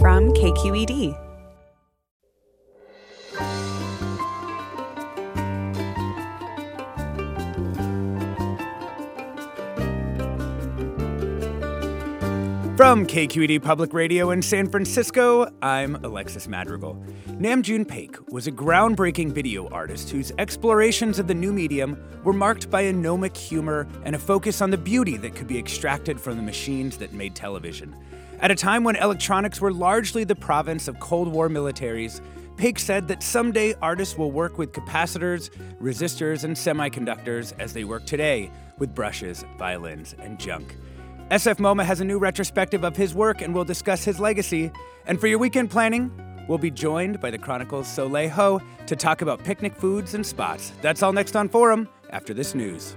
From KQED. From KQED Public Radio in San Francisco, I'm Alexis Madrigal. Nam June Paik was a groundbreaking video artist whose explorations of the new medium were marked by a gnomic humor and a focus on the beauty that could be extracted from the machines that made television. At a time when electronics were largely the province of Cold War militaries, Paik said that someday artists will work with capacitors, resistors, and semiconductors as they work today with brushes, violins, and junk. SF MoMA has a new retrospective of his work and will discuss his legacy. And for your weekend planning, we'll be joined by the Chronicle's Soleil Ho to talk about picnic foods and spots. That's all next on Forum after this news.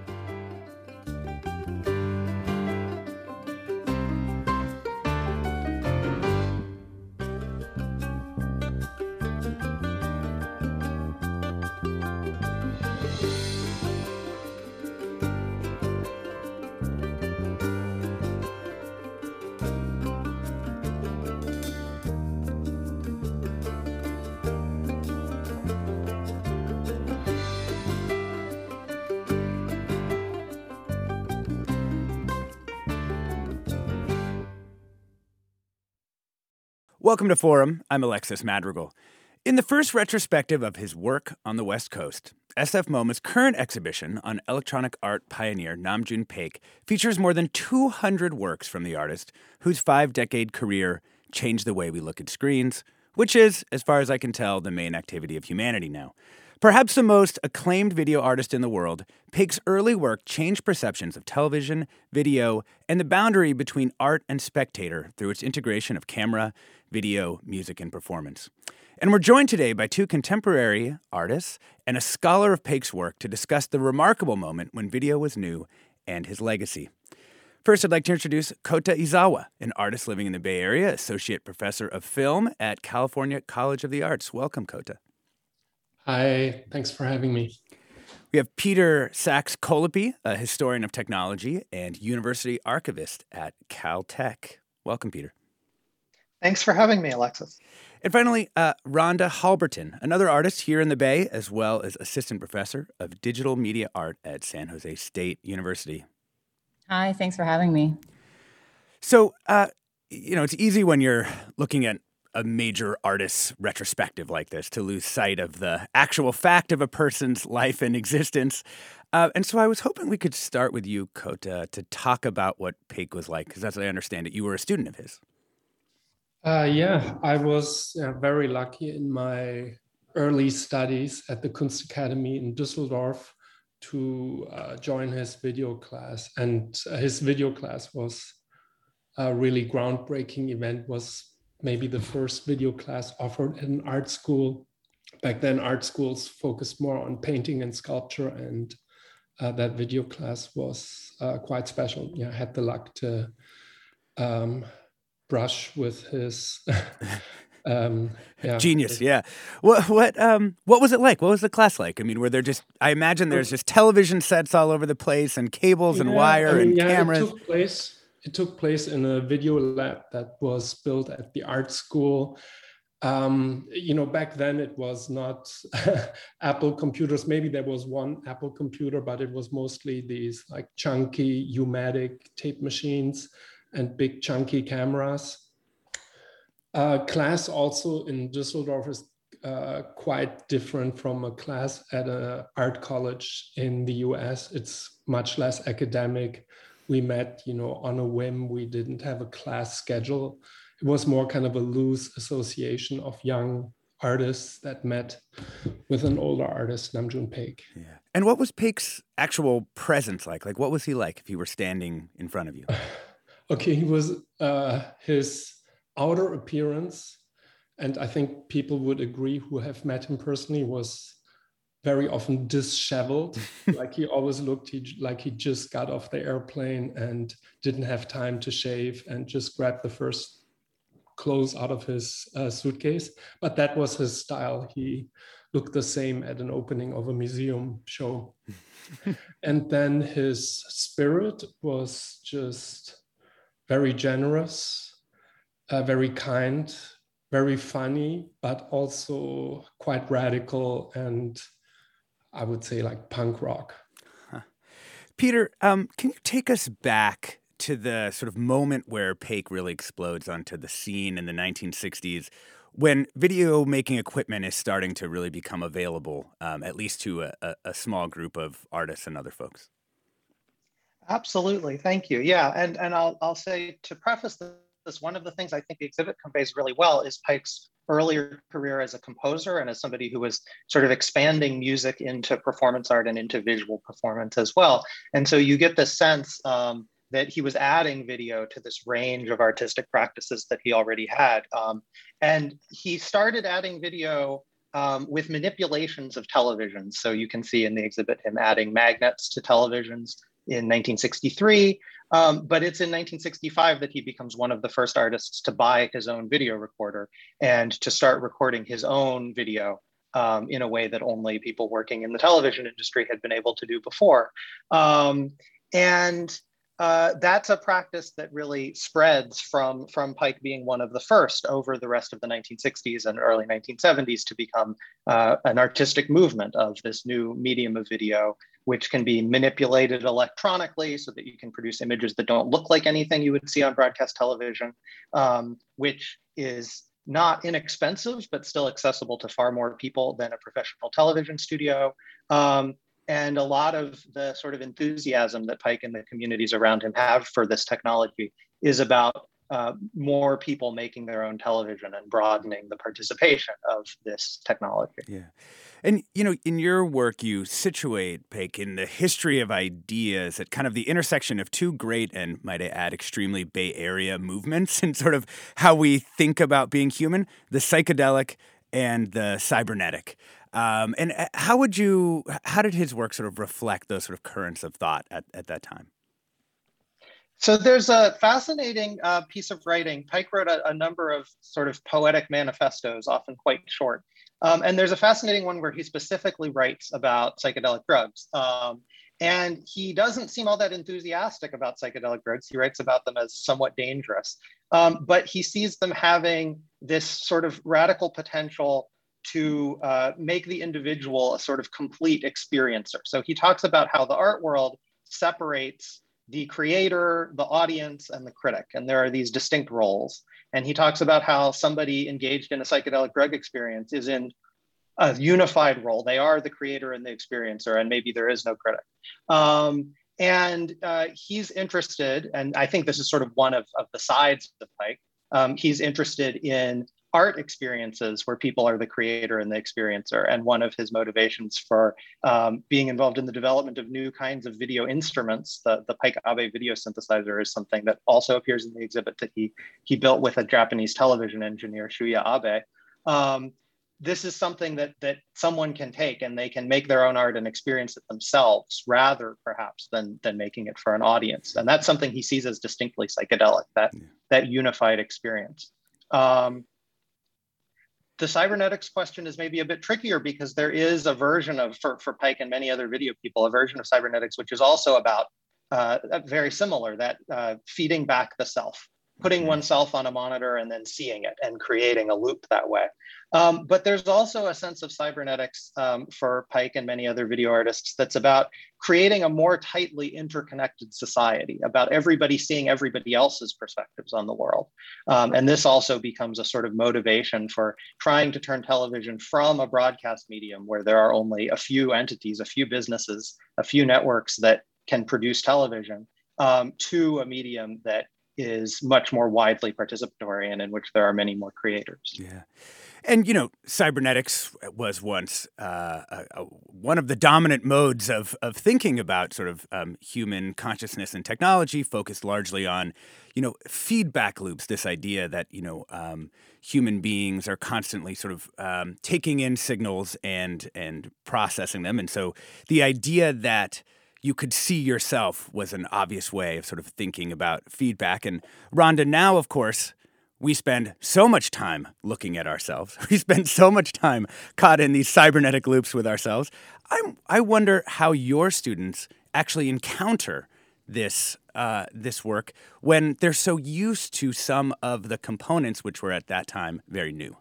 Welcome to Forum. I'm Alexis Madrigal. In the first retrospective of his work on the West Coast, SF MoMA's current exhibition on electronic art pioneer Nam June Paik features more than 200 works from the artist whose five decade career changed the way we look at screens, which is, as far as I can tell, the main activity of humanity now. Perhaps the most acclaimed video artist in the world, Paik's early work changed perceptions of television, video, and the boundary between art and spectator through its integration of camera, video, music, and performance. And we're joined today by two contemporary artists and a scholar of Paik's work to discuss the remarkable moment when video was new and his legacy. First, I'd like to introduce Kota Ezawa, an artist living in the Bay Area, associate professor of film at California College of the Arts. Welcome, Kota. Hi, thanks for having me. We have Peter Sachs Collopy, a historian of technology and university archivist at Caltech. Welcome, Peter. Thanks for having me, Alexis. And finally, uh, Rhonda Holberton, another artist here in the Bay, as well as assistant professor of digital media art at San Jose State University. Hi, thanks for having me. So, uh, you know, it's easy when you're looking at a major artist's retrospective like this to lose sight of the actual fact of a person's life and existence. Uh, and so I was hoping we could start with you, Kota, to talk about what Paik was like, because as I understand it, you were a student of his. Uh, yeah, I was uh, very lucky in my early studies at the Kunstakademie in Düsseldorf to uh, join his video class. And his video class was a really groundbreaking event, was maybe the first video class offered at an art school. Back then, art schools focused more on painting and sculpture, and uh, that video class was uh, quite special. Yeah, I had the luck to um, brush with his um, yeah. genius. Yeah. What what um what was it like? What was the class like? I mean, were there just? I imagine there's just television sets all over the place and cables yeah, and wire I mean, and yeah, cameras. It took place it took place in a video lab that was built at the art school. Um, you know, back then it was not Apple computers. Maybe there was one Apple computer, but it was mostly these like chunky U-matic tape machines and big chunky cameras. Uh, class also in Düsseldorf is uh, quite different from a class at an art college in the US. It's much less academic we met, you know, on a whim. We didn't have a class schedule. It was more kind of a loose association of young artists that met with an older artist, Nam June Paik. Yeah. And what was Paik's actual presence like? Like, what was he like if he were standing in front of you? okay, he was uh, his outer appearance, and I think people would agree who have met him personally was very often disheveled. like he always looked he, like he just got off the airplane and didn't have time to shave and just grabbed the first clothes out of his uh, suitcase. But that was his style. He looked the same at an opening of a museum show. and then his spirit was just very generous, uh, very kind, very funny, but also quite radical and I would say like punk rock. Huh. Peter, um, can you take us back to the sort of moment where Paik really explodes onto the scene in the 1960s when video making equipment is starting to really become available, um, at least to a, a, a, small group of artists and other folks? Absolutely, thank you. Yeah, and and I'll I'll say to preface this, one of the things I think the exhibit conveys really well is Paik's earlier career as a composer and as somebody who was sort of expanding music into performance art and into visual performance as well. And so you get the sense um, that he was adding video to this range of artistic practices that he already had. Um, and he started adding video um, with manipulations of televisions. So you can see in the exhibit him adding magnets to televisions in 1963. Um, but it's in 1965 that he becomes one of the first artists to buy his own video recorder and to start recording his own video um, in a way that only people working in the television industry had been able to do before. Um, and uh, that's a practice that really spreads from, from Paik being one of the first over the rest of the 1960s and early 1970s to become uh, an artistic movement of this new medium of video, which can be manipulated electronically so that you can produce images that don't look like anything you would see on broadcast television, um, which is not inexpensive, but still accessible to far more people than a professional television studio. Um, and a lot of the sort of enthusiasm that Paik and the communities around him have for this technology is about uh, more people making their own television and broadening the participation of this technology. Yeah. And, you know, in your work, you situate Paik in the history of ideas at kind of the intersection of two great and, might I add, extremely Bay Area movements and sort of how we think about being human the psychedelic and the cybernetic. Um, and uh, how would you, how did his work sort of reflect those sort of currents of thought at, at that time? So there's a fascinating uh, piece of writing. Paik wrote a, a, number of sort of poetic manifestos, often quite short. Um, and there's a fascinating one where he specifically writes about psychedelic drugs. Um, and he doesn't seem all that enthusiastic about psychedelic drugs. He writes about them as somewhat dangerous. Um, but he sees them having this sort of radical potential to uh, make the individual a sort of complete experiencer. So he talks about how the art world separates the creator, the audience, and the critic. And there are these distinct roles. And he talks about how somebody engaged in a psychedelic drug experience is in a unified role. They are the creator and the experiencer, and maybe there is no critic. Um, and uh, he's interested, and I think this is sort of one of, of the sides of Paik. Um, he's interested in art experiences where people are the creator and the experiencer. And one of his motivations for um, being involved in the development of new kinds of video instruments, the, the Paik Abe video synthesizer is something that also appears in the exhibit that he, he built with a Japanese television engineer, Shuya Abe. Um, this is something that, that someone can take and they can make their own art and experience it themselves rather perhaps than, than making it for an audience. And that's something he sees as distinctly psychedelic, that, yeah. that unified experience. Um, the cybernetics question is maybe a bit trickier because there is a version of, for, for Paik and many other video people, a version of cybernetics, which is also about uh, very similar, that uh, feeding back the self, putting mm-hmm. oneself on a monitor and then seeing it and creating a loop that way. Um, but there's also a sense of cybernetics um, for Paik and many other video artists that's about creating a more tightly interconnected society, about everybody seeing everybody else's perspectives on the world. Um, and this also becomes a sort of motivation for trying to turn television from a broadcast medium where there are only a few entities, a few businesses, a few networks that can produce television um, to a medium that is much more widely participatory and in which there are many more creators. Yeah. And you know, cybernetics was once uh, a, a, one of the dominant modes of of thinking about sort of um, human consciousness and technology, focused largely on you know feedback loops. This idea that you know um, human beings are constantly sort of um, taking in signals and and processing them, and so the idea that you could see yourself was an obvious way of sort of thinking about feedback. And Rhonda, now, of course, we spend so much time looking at ourselves. We spend so much time caught in these cybernetic loops with ourselves. I'm, I wonder how your students actually encounter this uh, this work when they're so used to some of the components which were at that time very new.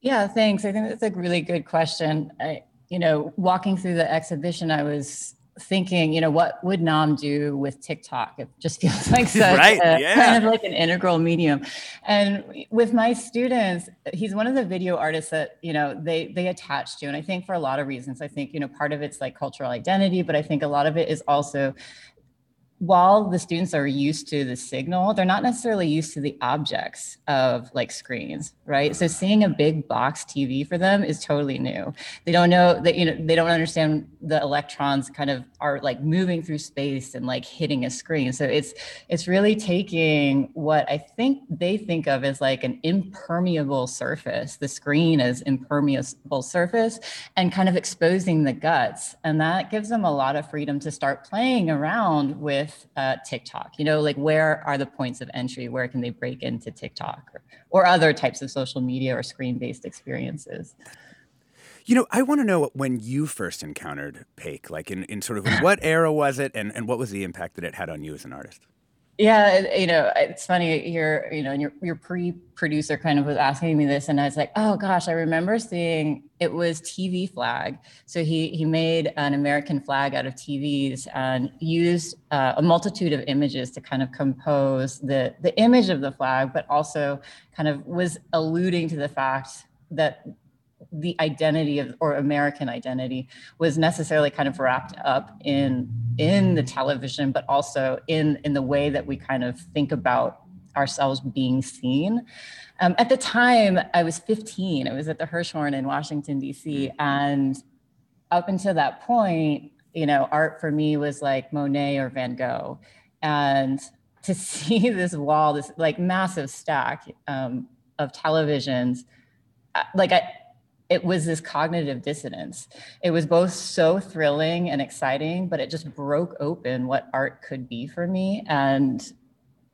Yeah, thanks. I think that's a really good question. I, you know, walking through the exhibition, I was thinking, you know, what would Nam do with TikTok? It just feels like such right, a, yeah. kind of like an integral medium. And with my students, he's one of the video artists that, you know, they they attach to. And I think for a lot of reasons, I think, you know, part of it's like cultural identity, but I think a lot of it is also while the students are used to the signal, they're not necessarily used to the objects of like screens, right? So seeing a big box TV for them is totally new. They don't know that, you know, they don't understand the electrons kind of are like moving through space and like hitting a screen. So it's it's really taking what I think they think of as like an impermeable surface, the screen as impermeable surface, and kind of exposing the guts. And that gives them a lot of freedom to start playing around with with uh, TikTok? You know, like where are the points of entry? Where can they break into TikTok or, or other types of social media or screen based experiences? You know, I want to know when you first encountered Paik, like in, in sort of what era was it and, and what was the impact that it had on you as an artist? Yeah, you know, it's funny. Your, you know, your your pre-producer kind of was asking me this, and I was like, oh gosh, I remember seeing it was TV flag. So he he made an American flag out of TVs and used uh, a multitude of images to kind of compose the the image of the flag, but also kind of was alluding to the fact that the identity of or American identity was necessarily kind of wrapped up in in the television, but also in in the way that we kind of think about ourselves being seen. Um, at the time, I was 15. I was at the Hirshhorn in Washington D.C. and up until that point, you know, art for me was like Monet or Van Gogh, and to see this wall, this like massive stack um, of televisions, uh, like I it was this cognitive dissonance. It was both so thrilling and exciting, but it just broke open what art could be for me. And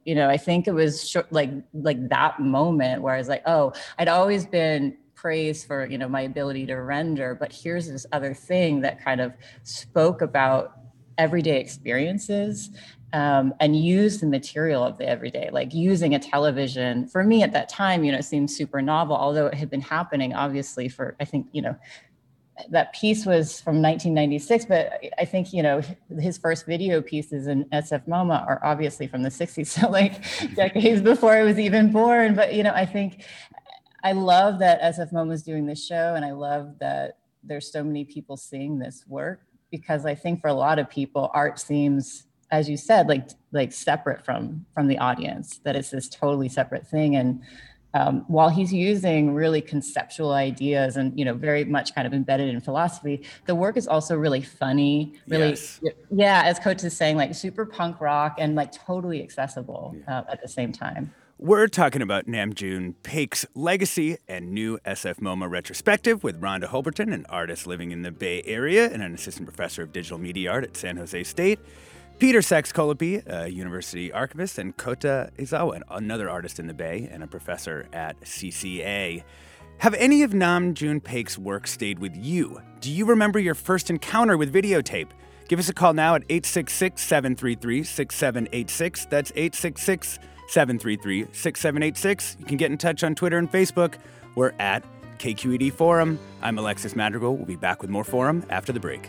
you know, I think it was like like that moment where I was like, oh, I'd always been praised for you know my ability to render, but here's this other thing that kind of spoke about everyday experiences um, and use the material of the everyday, like using a television. For me at that time, you know, it seemed super novel, although it had been happening obviously for, I think, you know, that piece was from 1996, but I think, you know, his first video pieces in SF MoMA are obviously from the 60s. So like decades before I was even born. But, you know, I think I love that SF MoMA is doing this show. And I love that there's so many people seeing this work because I think for a lot of people, art seems as you said, like like separate from from the audience. That it's this totally separate thing. And um, while he's using really conceptual ideas and you know very much kind of embedded in philosophy, the work is also really funny. Really, yes. yeah, as Coach is saying, like super punk rock and like totally accessible yeah. uh, at the same time. We're talking about Nam June Paik's legacy and new SF MoMA retrospective with Rhonda Holberton, an artist living in the Bay Area and an assistant professor of digital media art at San Jose State. Peter Sachs-Collopy, a university archivist, and Kota Ezawa, another artist in the Bay and a professor at CCA. Have any of Nam June Paik's work stayed with you? Do you remember your first encounter with videotape? Give us a call now at 866 733 6786. That's 866 733 6786. You can get in touch on Twitter and Facebook. We're at KQED Forum. I'm Alexis Madrigal. We'll be back with more Forum after the break.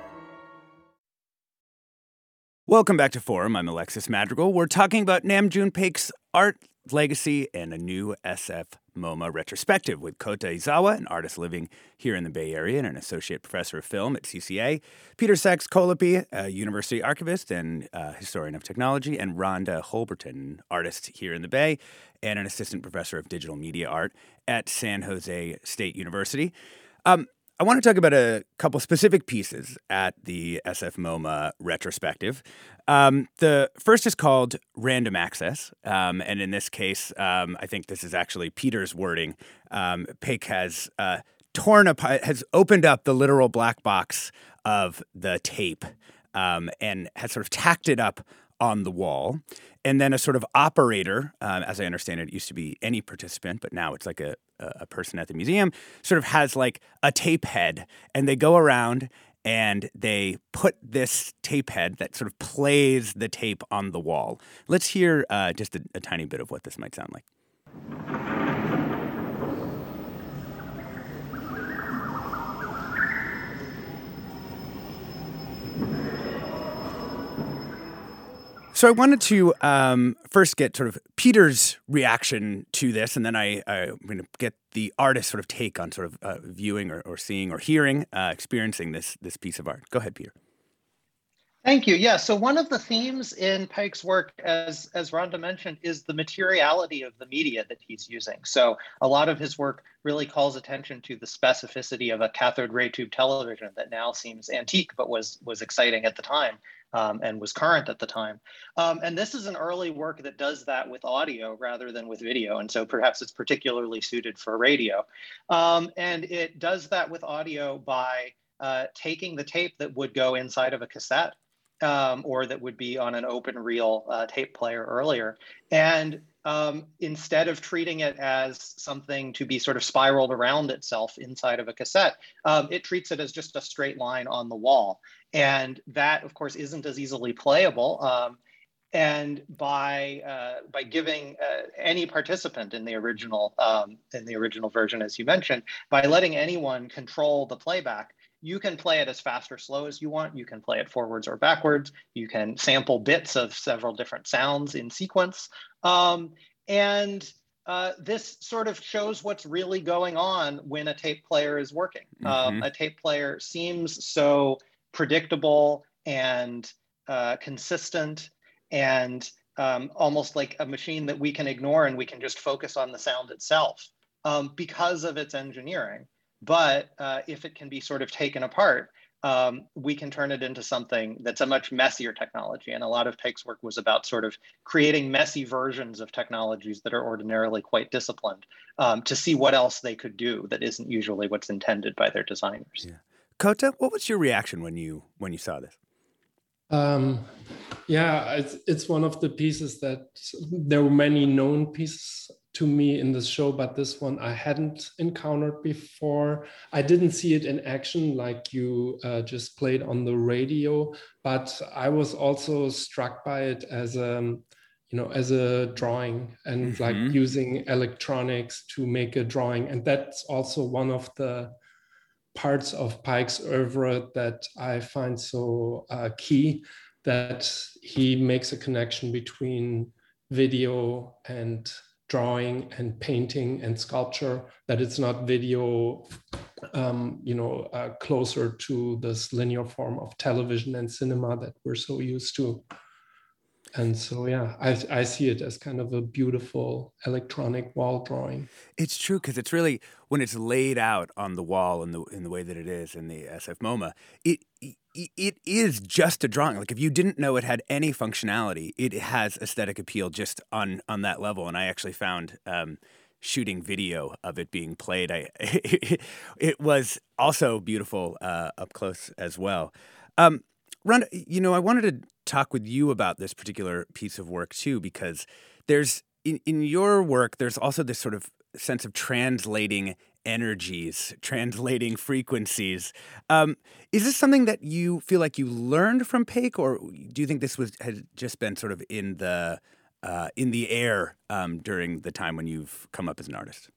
Welcome back to Forum. I'm Alexis Madrigal. We're talking about Nam June Paik's art, legacy, and a new SF MoMA retrospective with Kota Ezawa, an artist living here in the Bay Area and an associate professor of film at CCA, Peter Sachs Collopy, a university archivist and uh, historian of technology, and Rhonda Holberton, artist here in the Bay and an assistant professor of digital media art at San Jose State University. Um, I want to talk about a couple specific pieces at the SF MoMA retrospective. Um, the first is called Random Access. Um, and in this case, um, I think this is actually Peter's wording. Um, has uh, torn up, has opened up the literal black box of the tape um, and has sort of tacked it up on the wall. And then a sort of operator, um, as I understand it, it used to be any participant, but now it's like a, a person at the museum, sort of has like a tape head, and they go around and they put this tape head that sort of plays the tape on the wall. Let's hear uh, just a, a tiny bit of what this might sound like. So I wanted to um, first get sort of Peter's reaction to this, and then I, I'm going to get the artist's sort of take on sort of uh, viewing or, or, seeing or hearing, uh, experiencing this this piece of art. Go ahead, Peter. Thank you. Yeah. So one of the themes in Paik's work, as as Rhonda mentioned, is the materiality of the media that he's using. So a lot of his work really calls attention to the specificity of a cathode ray tube television that now seems antique, but was was exciting at the time um, and was current at the time. Um, and this is an early work that does that with audio rather than with video. And so perhaps it's particularly suited for radio. Um, and it does that with audio by uh, taking the tape that would go inside of a cassette um, or that would be on an open reel uh, tape player earlier. And um, instead of treating it as something to be sort of spiraled around itself inside of a cassette, um, it treats it as just a straight line on the wall. And that, of course, isn't as easily playable. Um, and by uh, by giving uh, any participant in the original um, in the original version, as you mentioned, by letting anyone control the playback, you can play it as fast or slow as you want. You can play it forwards or backwards. You can sample bits of several different sounds in sequence. Um, and uh, this sort of shows what's really going on when a tape player is working. Um, mm-hmm. Um, a tape player seems so predictable and uh, consistent and um, almost like a machine that we can ignore and we can just focus on the sound itself um, because of its engineering. But uh, if it can be sort of taken apart, um, we can turn it into something that's a much messier technology. And a lot of Paik's work was about sort of creating messy versions of technologies that are ordinarily quite disciplined um, to see what else they could do that isn't usually what's intended by their designers. Yeah. Kota, what was your reaction when you when you saw this? Um, yeah, it's, it's one of the pieces that there were many known pieces to me in this show, but this one I hadn't encountered before. I didn't see it in action like you uh, just played on the radio, but I was also struck by it as a, you know, as a drawing and mm-hmm. like using electronics to make a drawing. And that's also one of the parts of Paik's oeuvre that I find so uh, key that he makes a connection between video and drawing and painting and sculpture that it's not video um, you know uh, closer to this linear form of television and cinema that we're so used to. And so yeah I, I see it as kind of a beautiful electronic wall drawing. It's true because it's really when it's laid out on the wall in the in the way that it is in the sf moma it it is just a drawing. Like if you didn't know it had any functionality, it has aesthetic appeal just on on that level. And I actually found um, shooting video of it being played. I it was also beautiful uh, up close as well. Um, you know, I wanted to talk with you about this particular piece of work too, because there's in, in your work, there's also this sort of sense of translating energies, translating frequencies. Um, is this something that you feel like you learned from Paik, or do you think this was had just been sort of in the uh, in the air um, during the time when you've come up as an artist?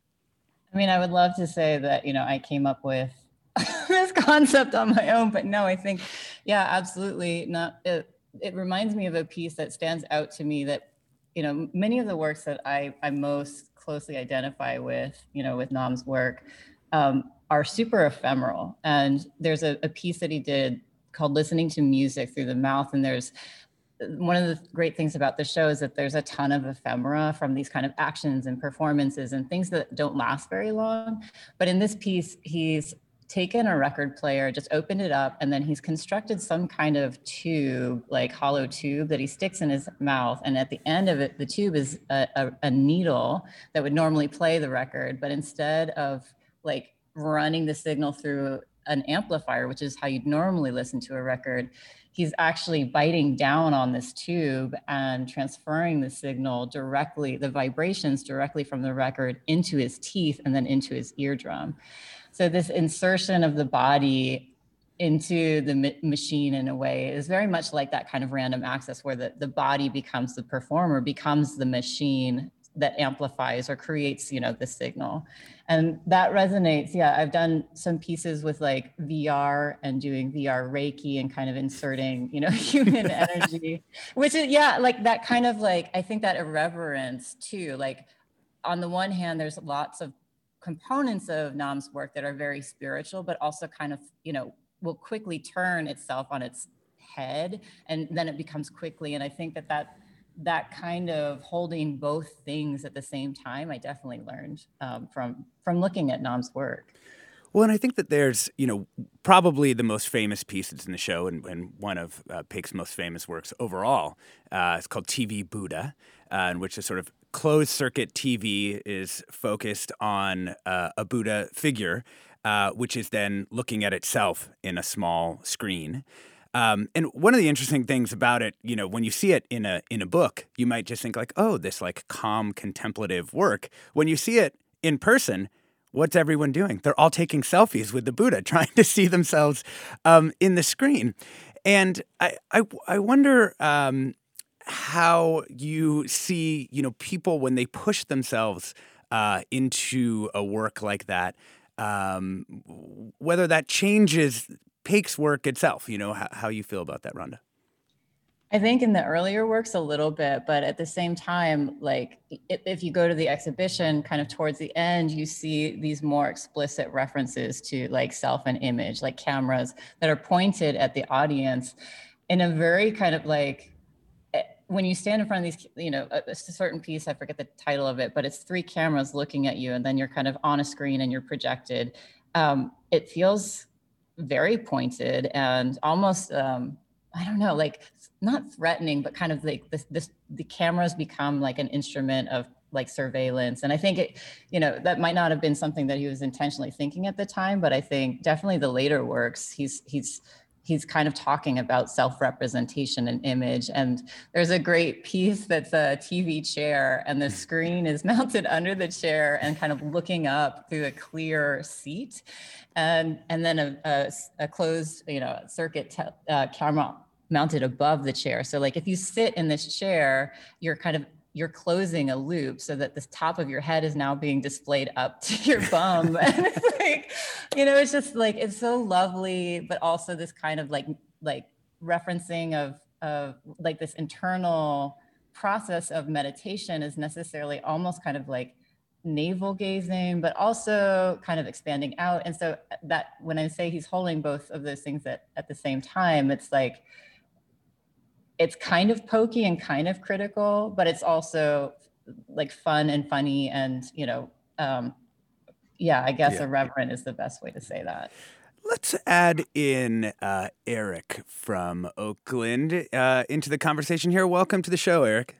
I mean, I would love to say that you know I came up with this concept on my own, but no, I think, yeah, absolutely not. It, it reminds me of a piece that stands out to me that you know many of the works that I I most closely identify with, you know, with Nam's work, um, are super ephemeral. And there's a, a piece that he did called "Listening to Music Through the Mouth," and there's one of the great things about the show is that there's a ton of ephemera from these kind of actions and performances and things that don't last very long. But in this piece, he's taken a record player, just opened it up, and then he's constructed some kind of tube, like hollow tube, that he sticks in his mouth. And at the end of it, the tube is a, a, a needle that would normally play the record, but instead of like running the signal through an amplifier, which is how you'd normally listen to a record, he's actually biting down on this tube and transferring the signal directly, the vibrations directly from the record into his teeth and then into his eardrum. So this insertion of the body into the machine in a way is very much like that kind of random access where the, the body becomes the performer, becomes the machine that amplifies or creates, you know, the signal. And that resonates. Yeah, I've done some pieces with like VR and doing VR Reiki and kind of inserting, you know, human energy, which is, yeah, like that kind of like, I think that irreverence too. Like on the one hand, there's lots of components of Nam's work that are very spiritual, but also kind of, you know, will quickly turn itself on its head and then it becomes quickly. And I think that that, that kind of holding both things at the same time, I definitely learned um, from, from looking at Nam's work. Well, and I think that there's, you know, probably the most famous piece that's in the show and, and one of uh, most famous works overall. Uh, it's called TV Buddha, uh, in which is sort of closed circuit TV is focused on uh, a Buddha figure, uh, which is then looking at itself in a small screen. Um, and one of the interesting things about it, you know, when you see it in a in a book, you might just think like, oh, this like calm contemplative work. When you see it in person, what's everyone doing? They're all taking selfies with the Buddha, trying to see themselves um, in the screen. And I I, I wonder. Um, how you see, you know, people when they push themselves uh, into a work like that, um, whether that changes Paik's work itself. You know, how, how you feel about that, Rhonda. I think in the earlier works a little bit, but at the same time, like if, if, you go to the exhibition kind of towards the end, you see these more explicit references to like self and image, like cameras that are pointed at the audience in a very kind of like when you stand in front of these, you know, a, a, certain piece, I forget the title of it, but it's three cameras looking at you, and then you're kind of on a screen and you're projected. Um, it feels very pointed and almost, um, I don't know, like not threatening, but kind of like this, this, the cameras become like an instrument of like surveillance. And I think it, you know, that might not have been something that he was intentionally thinking at the time, but I think definitely the later works, he's, he's, he's kind of talking about self-representation and image. And there's a great piece that's a tv chair and the screen is mounted under the chair and kind of looking up through a clear seat. And and then a, a, a closed you know circuit te- uh, camera mounted above the chair. So like if you sit in this chair you're kind of you're closing a loop so that the top of your head is now being displayed up to your bum. and it's like, you know, it's just like it's so lovely, but also this kind of like like referencing of of like this internal process of meditation is necessarily almost kind of like navel gazing, but also kind of expanding out. And so uh, that when I say he's holding both of those things at, at the same time, it's like it's kind of pokey and kind of critical, but it's also like fun and funny and you know, um, yeah, I guess yeah. irreverent is the best way to say that. Let's add in uh, Eric from Oakland uh, into the conversation here. Welcome to the show, Eric.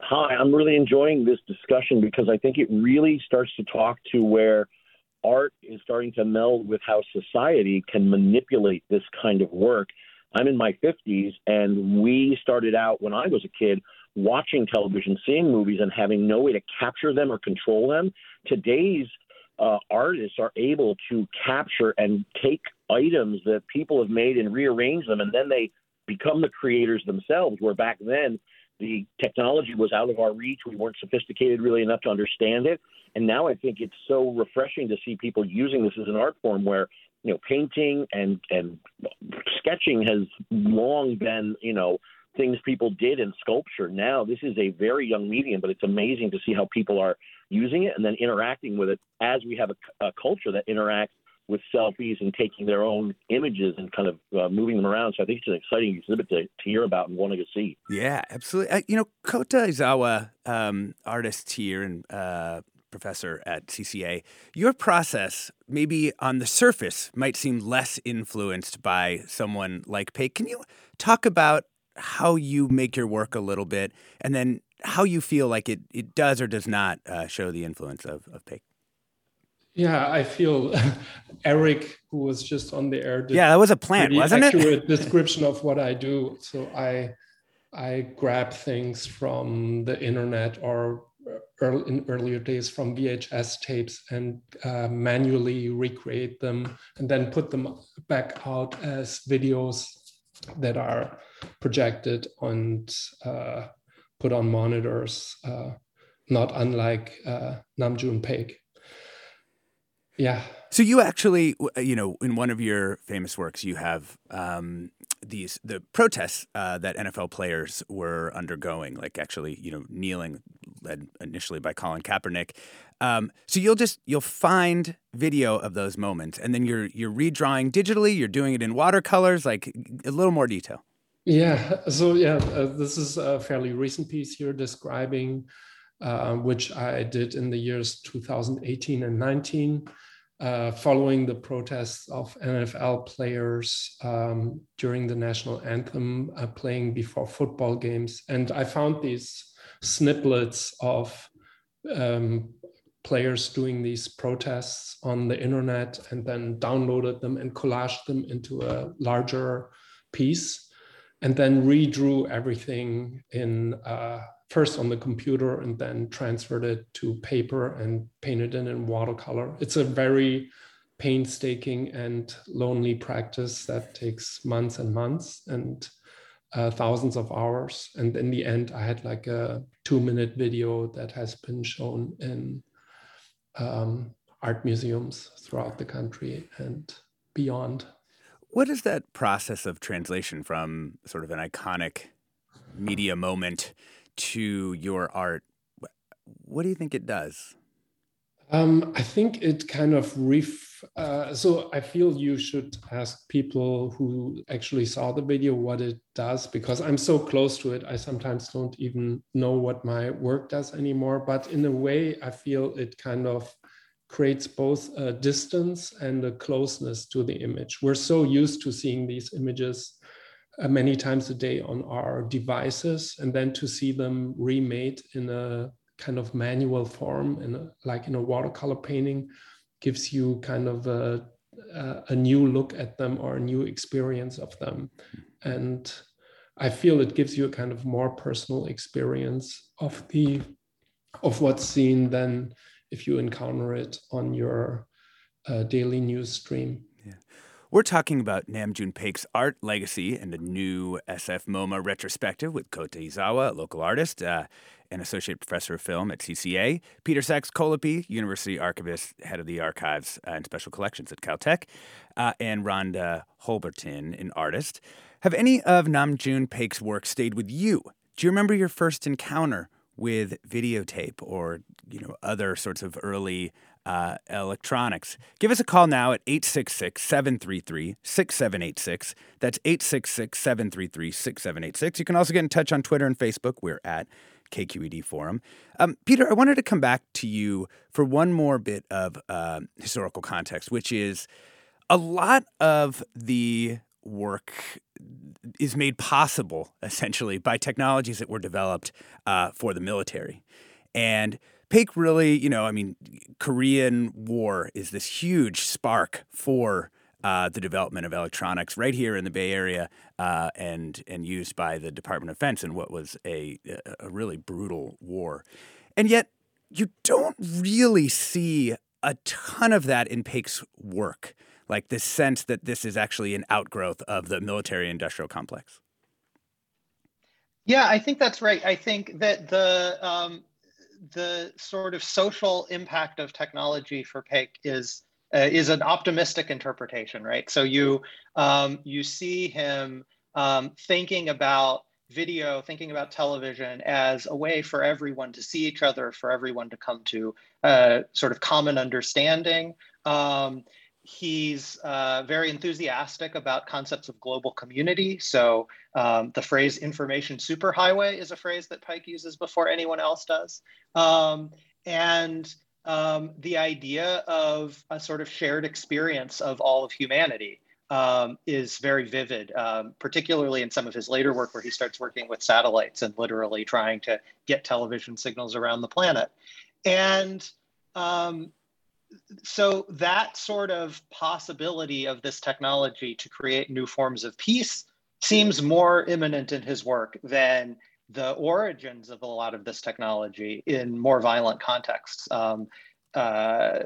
Hi, I'm really enjoying this discussion because I think it really starts to talk to where art is starting to meld with how society can manipulate this kind of work I'm in my 50s, and we started out when I was a kid watching television, seeing movies, and having no way to capture them or control them. Today's uh, artists are able to capture and take items that people have made and rearrange them, and then they become the creators themselves. Where back then, the technology was out of our reach. We weren't sophisticated really enough to understand it. And now I think it's so refreshing to see people using this as an art form where, you know, painting and, and sketching has long been, you know, things people did in sculpture. Now this is a very young medium, but it's amazing to see how people are using it and then interacting with it as we have a, a culture that interacts with selfies and taking their own images and kind of uh, moving them around. So I think it's an exciting exhibit to, to hear about and wanting to see. Yeah, absolutely. Uh, you know, Kota Ezawa, um, artist here and uh, professor at CCA, your process maybe on the surface might seem less influenced by someone like Paik. Can you talk about how you make your work a little bit and then how you feel like it, it does or does not uh, show the influence of, of Paik? Yeah, I feel Eric, who was just on the air, yeah, that was a plant, wasn't accurate it? Description of what I do. So I I grab things from the internet or early, in earlier days from VHS tapes and uh, manually recreate them and then put them back out as videos that are projected and uh, put on monitors, uh, not unlike uh, Nam June Paik. Yeah. So you actually, you know, in one of your famous works, you have um, these the protests uh, that NFL players were undergoing, like actually, you know, kneeling, led initially by Colin Kaepernick. Um, so you'll just you'll find video of those moments, and then you're you're redrawing digitally. You're doing it in watercolors, like a little more detail. Yeah. So yeah, uh, this is a fairly recent piece here describing uh, which I did in the years 2018 and 19 uh, following the protests of NFL players um, during the national anthem, uh, playing before football games. And I found these snippets of um, players doing these protests on the internet and then downloaded them and collaged them into a larger piece and then redrew everything in uh, first on the computer and then transferred it to paper and painted it in watercolor. It's a very painstaking and lonely practice that takes months and months and uh, thousands of hours. And in the end, I had like a two minute video that has been shown in um, art museums throughout the country and beyond. What is that process of translation from sort of an iconic media moment to your art, what do you think it does? Um, I think it kind of ref. Uh, so I feel you should ask people who actually saw the video what it does because I'm so close to it. I sometimes don't even know what my work does anymore. But in a way, I feel it kind of creates both a distance and a closeness to the image. We're so used to seeing these images uh, many times a day on our devices and then to see them remade in a kind of manual form in like in a watercolor painting gives you kind of a, a new look at them or a new experience of them. And i feel it gives you a kind of more personal experience of the of what's seen than if you encounter it on your uh, daily news stream. Yeah. we're talking about Nam June Paik's art legacy and a new SF MoMA retrospective with Kota Ezawa, a local artist, uh, an associate professor of film at CCA, Peter Sachs Collopy, university archivist, head of the archives and special collections at Caltech, uh, and Rhonda Holberton, an artist. Have any of Nam June Paik's work stayed with you? Do you remember your first encounter with videotape or you know other sorts of early uh, electronics. Give us a call now at 866 733 6786. That's 866 733 6786. You can also get in touch on Twitter and Facebook. We're at KQED Forum. Um, Peter, I wanted to come back to you for one more bit of uh, historical context, which is a lot of the work is made possible essentially by technologies that were developed uh, for the military. And Paik really, you know, I mean, Korean War is this huge spark for uh, the development of electronics right here in the Bay Area uh, and and used by the Department of Defense in what was a a really brutal war, and yet you don't really see a ton of that in Paik's work, like this sense that this is actually an outgrowth of the military-industrial complex. Yeah, I think that's right. I think that the um, the sort of social impact of technology for Paik is uh, is an optimistic interpretation, right? So you um, you see him um, thinking about video, thinking about television as a way for everyone to see each other, for everyone to come to a sort of common understanding. Um, he's uh, very enthusiastic about concepts of global community. So um, the phrase information superhighway is a phrase that Paik uses before anyone else does. Um, and um, the idea of a sort of shared experience of all of humanity um, is very vivid, um, particularly in some of his later work where he starts working with satellites and literally trying to get television signals around the planet. And um, so that sort of possibility of this technology to create new forms of peace seems more imminent in his work than the origins of a lot of this technology in more violent contexts. Um, uh,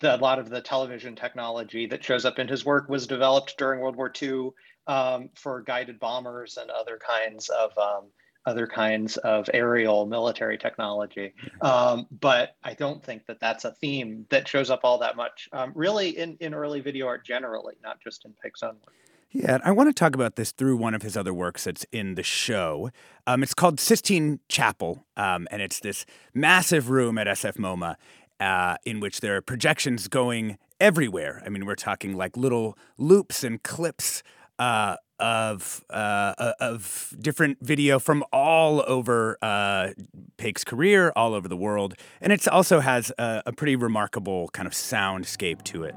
the, a lot of the television technology that shows up in his work was developed during World War II um, for guided bombers and other kinds of um, other kinds of aerial military technology. Um, but I don't think that that's a theme that shows up all that much, um, really, in, in early video art generally, not just in Paik's own work. Yeah, I want to talk about this through one of his other works that's in the show. Um, it's called Sistine Chapel, um, and it's this massive room at SF MoMA uh, in which there are projections going everywhere. I mean, we're talking like little loops and clips uh, of uh, of different video from all over uh, Paik's career, all over the world, and it also has a, a pretty remarkable kind of soundscape to it.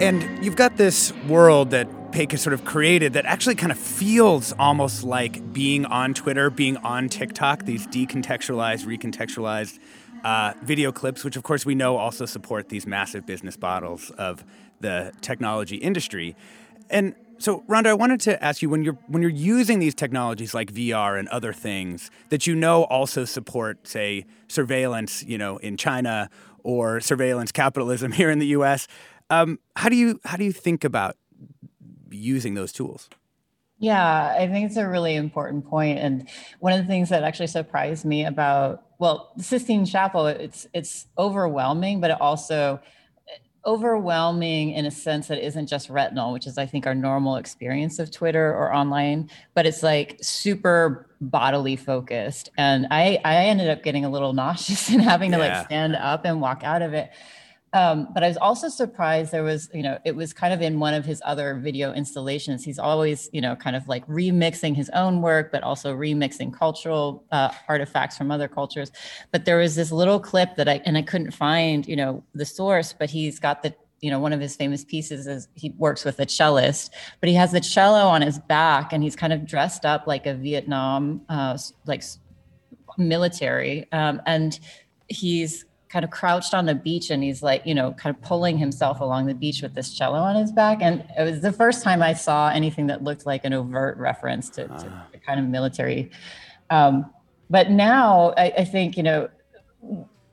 And you've got this world that Paik has sort of created that actually kind of feels almost like being on Twitter, being on TikTok, these decontextualized, recontextualized uh, video clips, which of course we know also support these massive business models of the technology industry. And so, Rhonda, I wanted to ask you when you're when you're using these technologies like VR and other things that you know also support, say, surveillance, you know, in China or surveillance capitalism here in the U.S. Um, how do you how do you think about using those tools? Yeah, I think it's a really important point. And one of the things that actually surprised me about well, the Sistine Chapel, it's it's overwhelming, but it also overwhelming in a sense that isn't just retinal, which is I think our normal experience of Twitter or online, but it's like super bodily focused. And I I ended up getting a little nauseous and having to like stand up and walk out of it. Um, but I was also surprised there was, you know, it was kind of in one of his other video installations. He's always, you know, kind of like remixing his own work, but also remixing cultural uh, artifacts from other cultures. But there was this little clip that I, and I couldn't find, you know, the source, but he's got the, you know, one of his famous pieces is he works with a cellist, but he has the cello on his back and he's kind of dressed up like a Vietnam, uh, like military. Um, and he's kind of crouched on the beach and he's like, you know, kind of pulling himself along the beach with this cello on his back. And it was the first time I saw anything that looked like an overt reference to, to ah. kind of military. Um, but now I, I think, you know,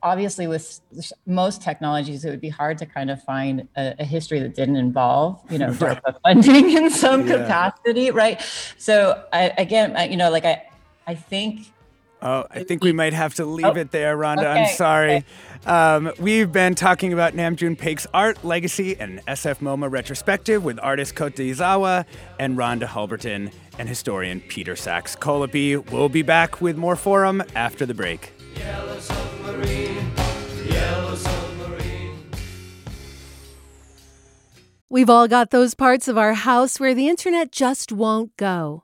obviously with most technologies it would be hard to kind of find a, a history that didn't involve you know right. funding in some yeah. capacity right so I, again I, you know like i i think Oh, I think we might have to leave oh, it there, Rhonda. Okay, I'm sorry. Okay. Um, we've been talking about Nam June Paik's art, legacy, and SF MoMA retrospective with artist Kota Ezawa and Rhonda Holberton and historian Peter Sachs Collopy. We'll be back with more Forum after the break. We've all got those parts of our house where the internet just won't go.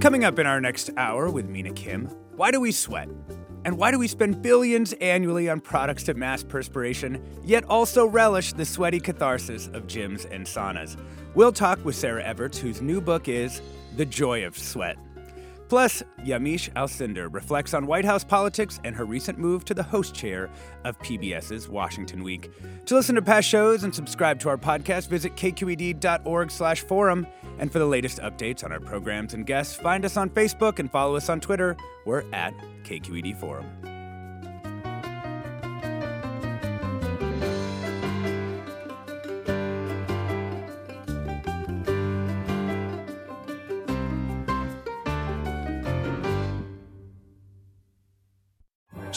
Coming up in our next hour with Mina Kim, why do we sweat? And why do we spend billions annually on products to mask perspiration, yet also relish the sweaty catharsis of gyms and saunas? We'll talk with Sarah Everts, whose new book is The Joy of Sweat. Plus, Yamiche Alcindor reflects on White House politics and her recent move to the host chair of PBS's Washington Week. To listen to past shows and subscribe to our podcast, visit kqed.org/forum. And for the latest updates on our programs and guests, find us on Facebook and follow us on Twitter. We're at KQED Forum.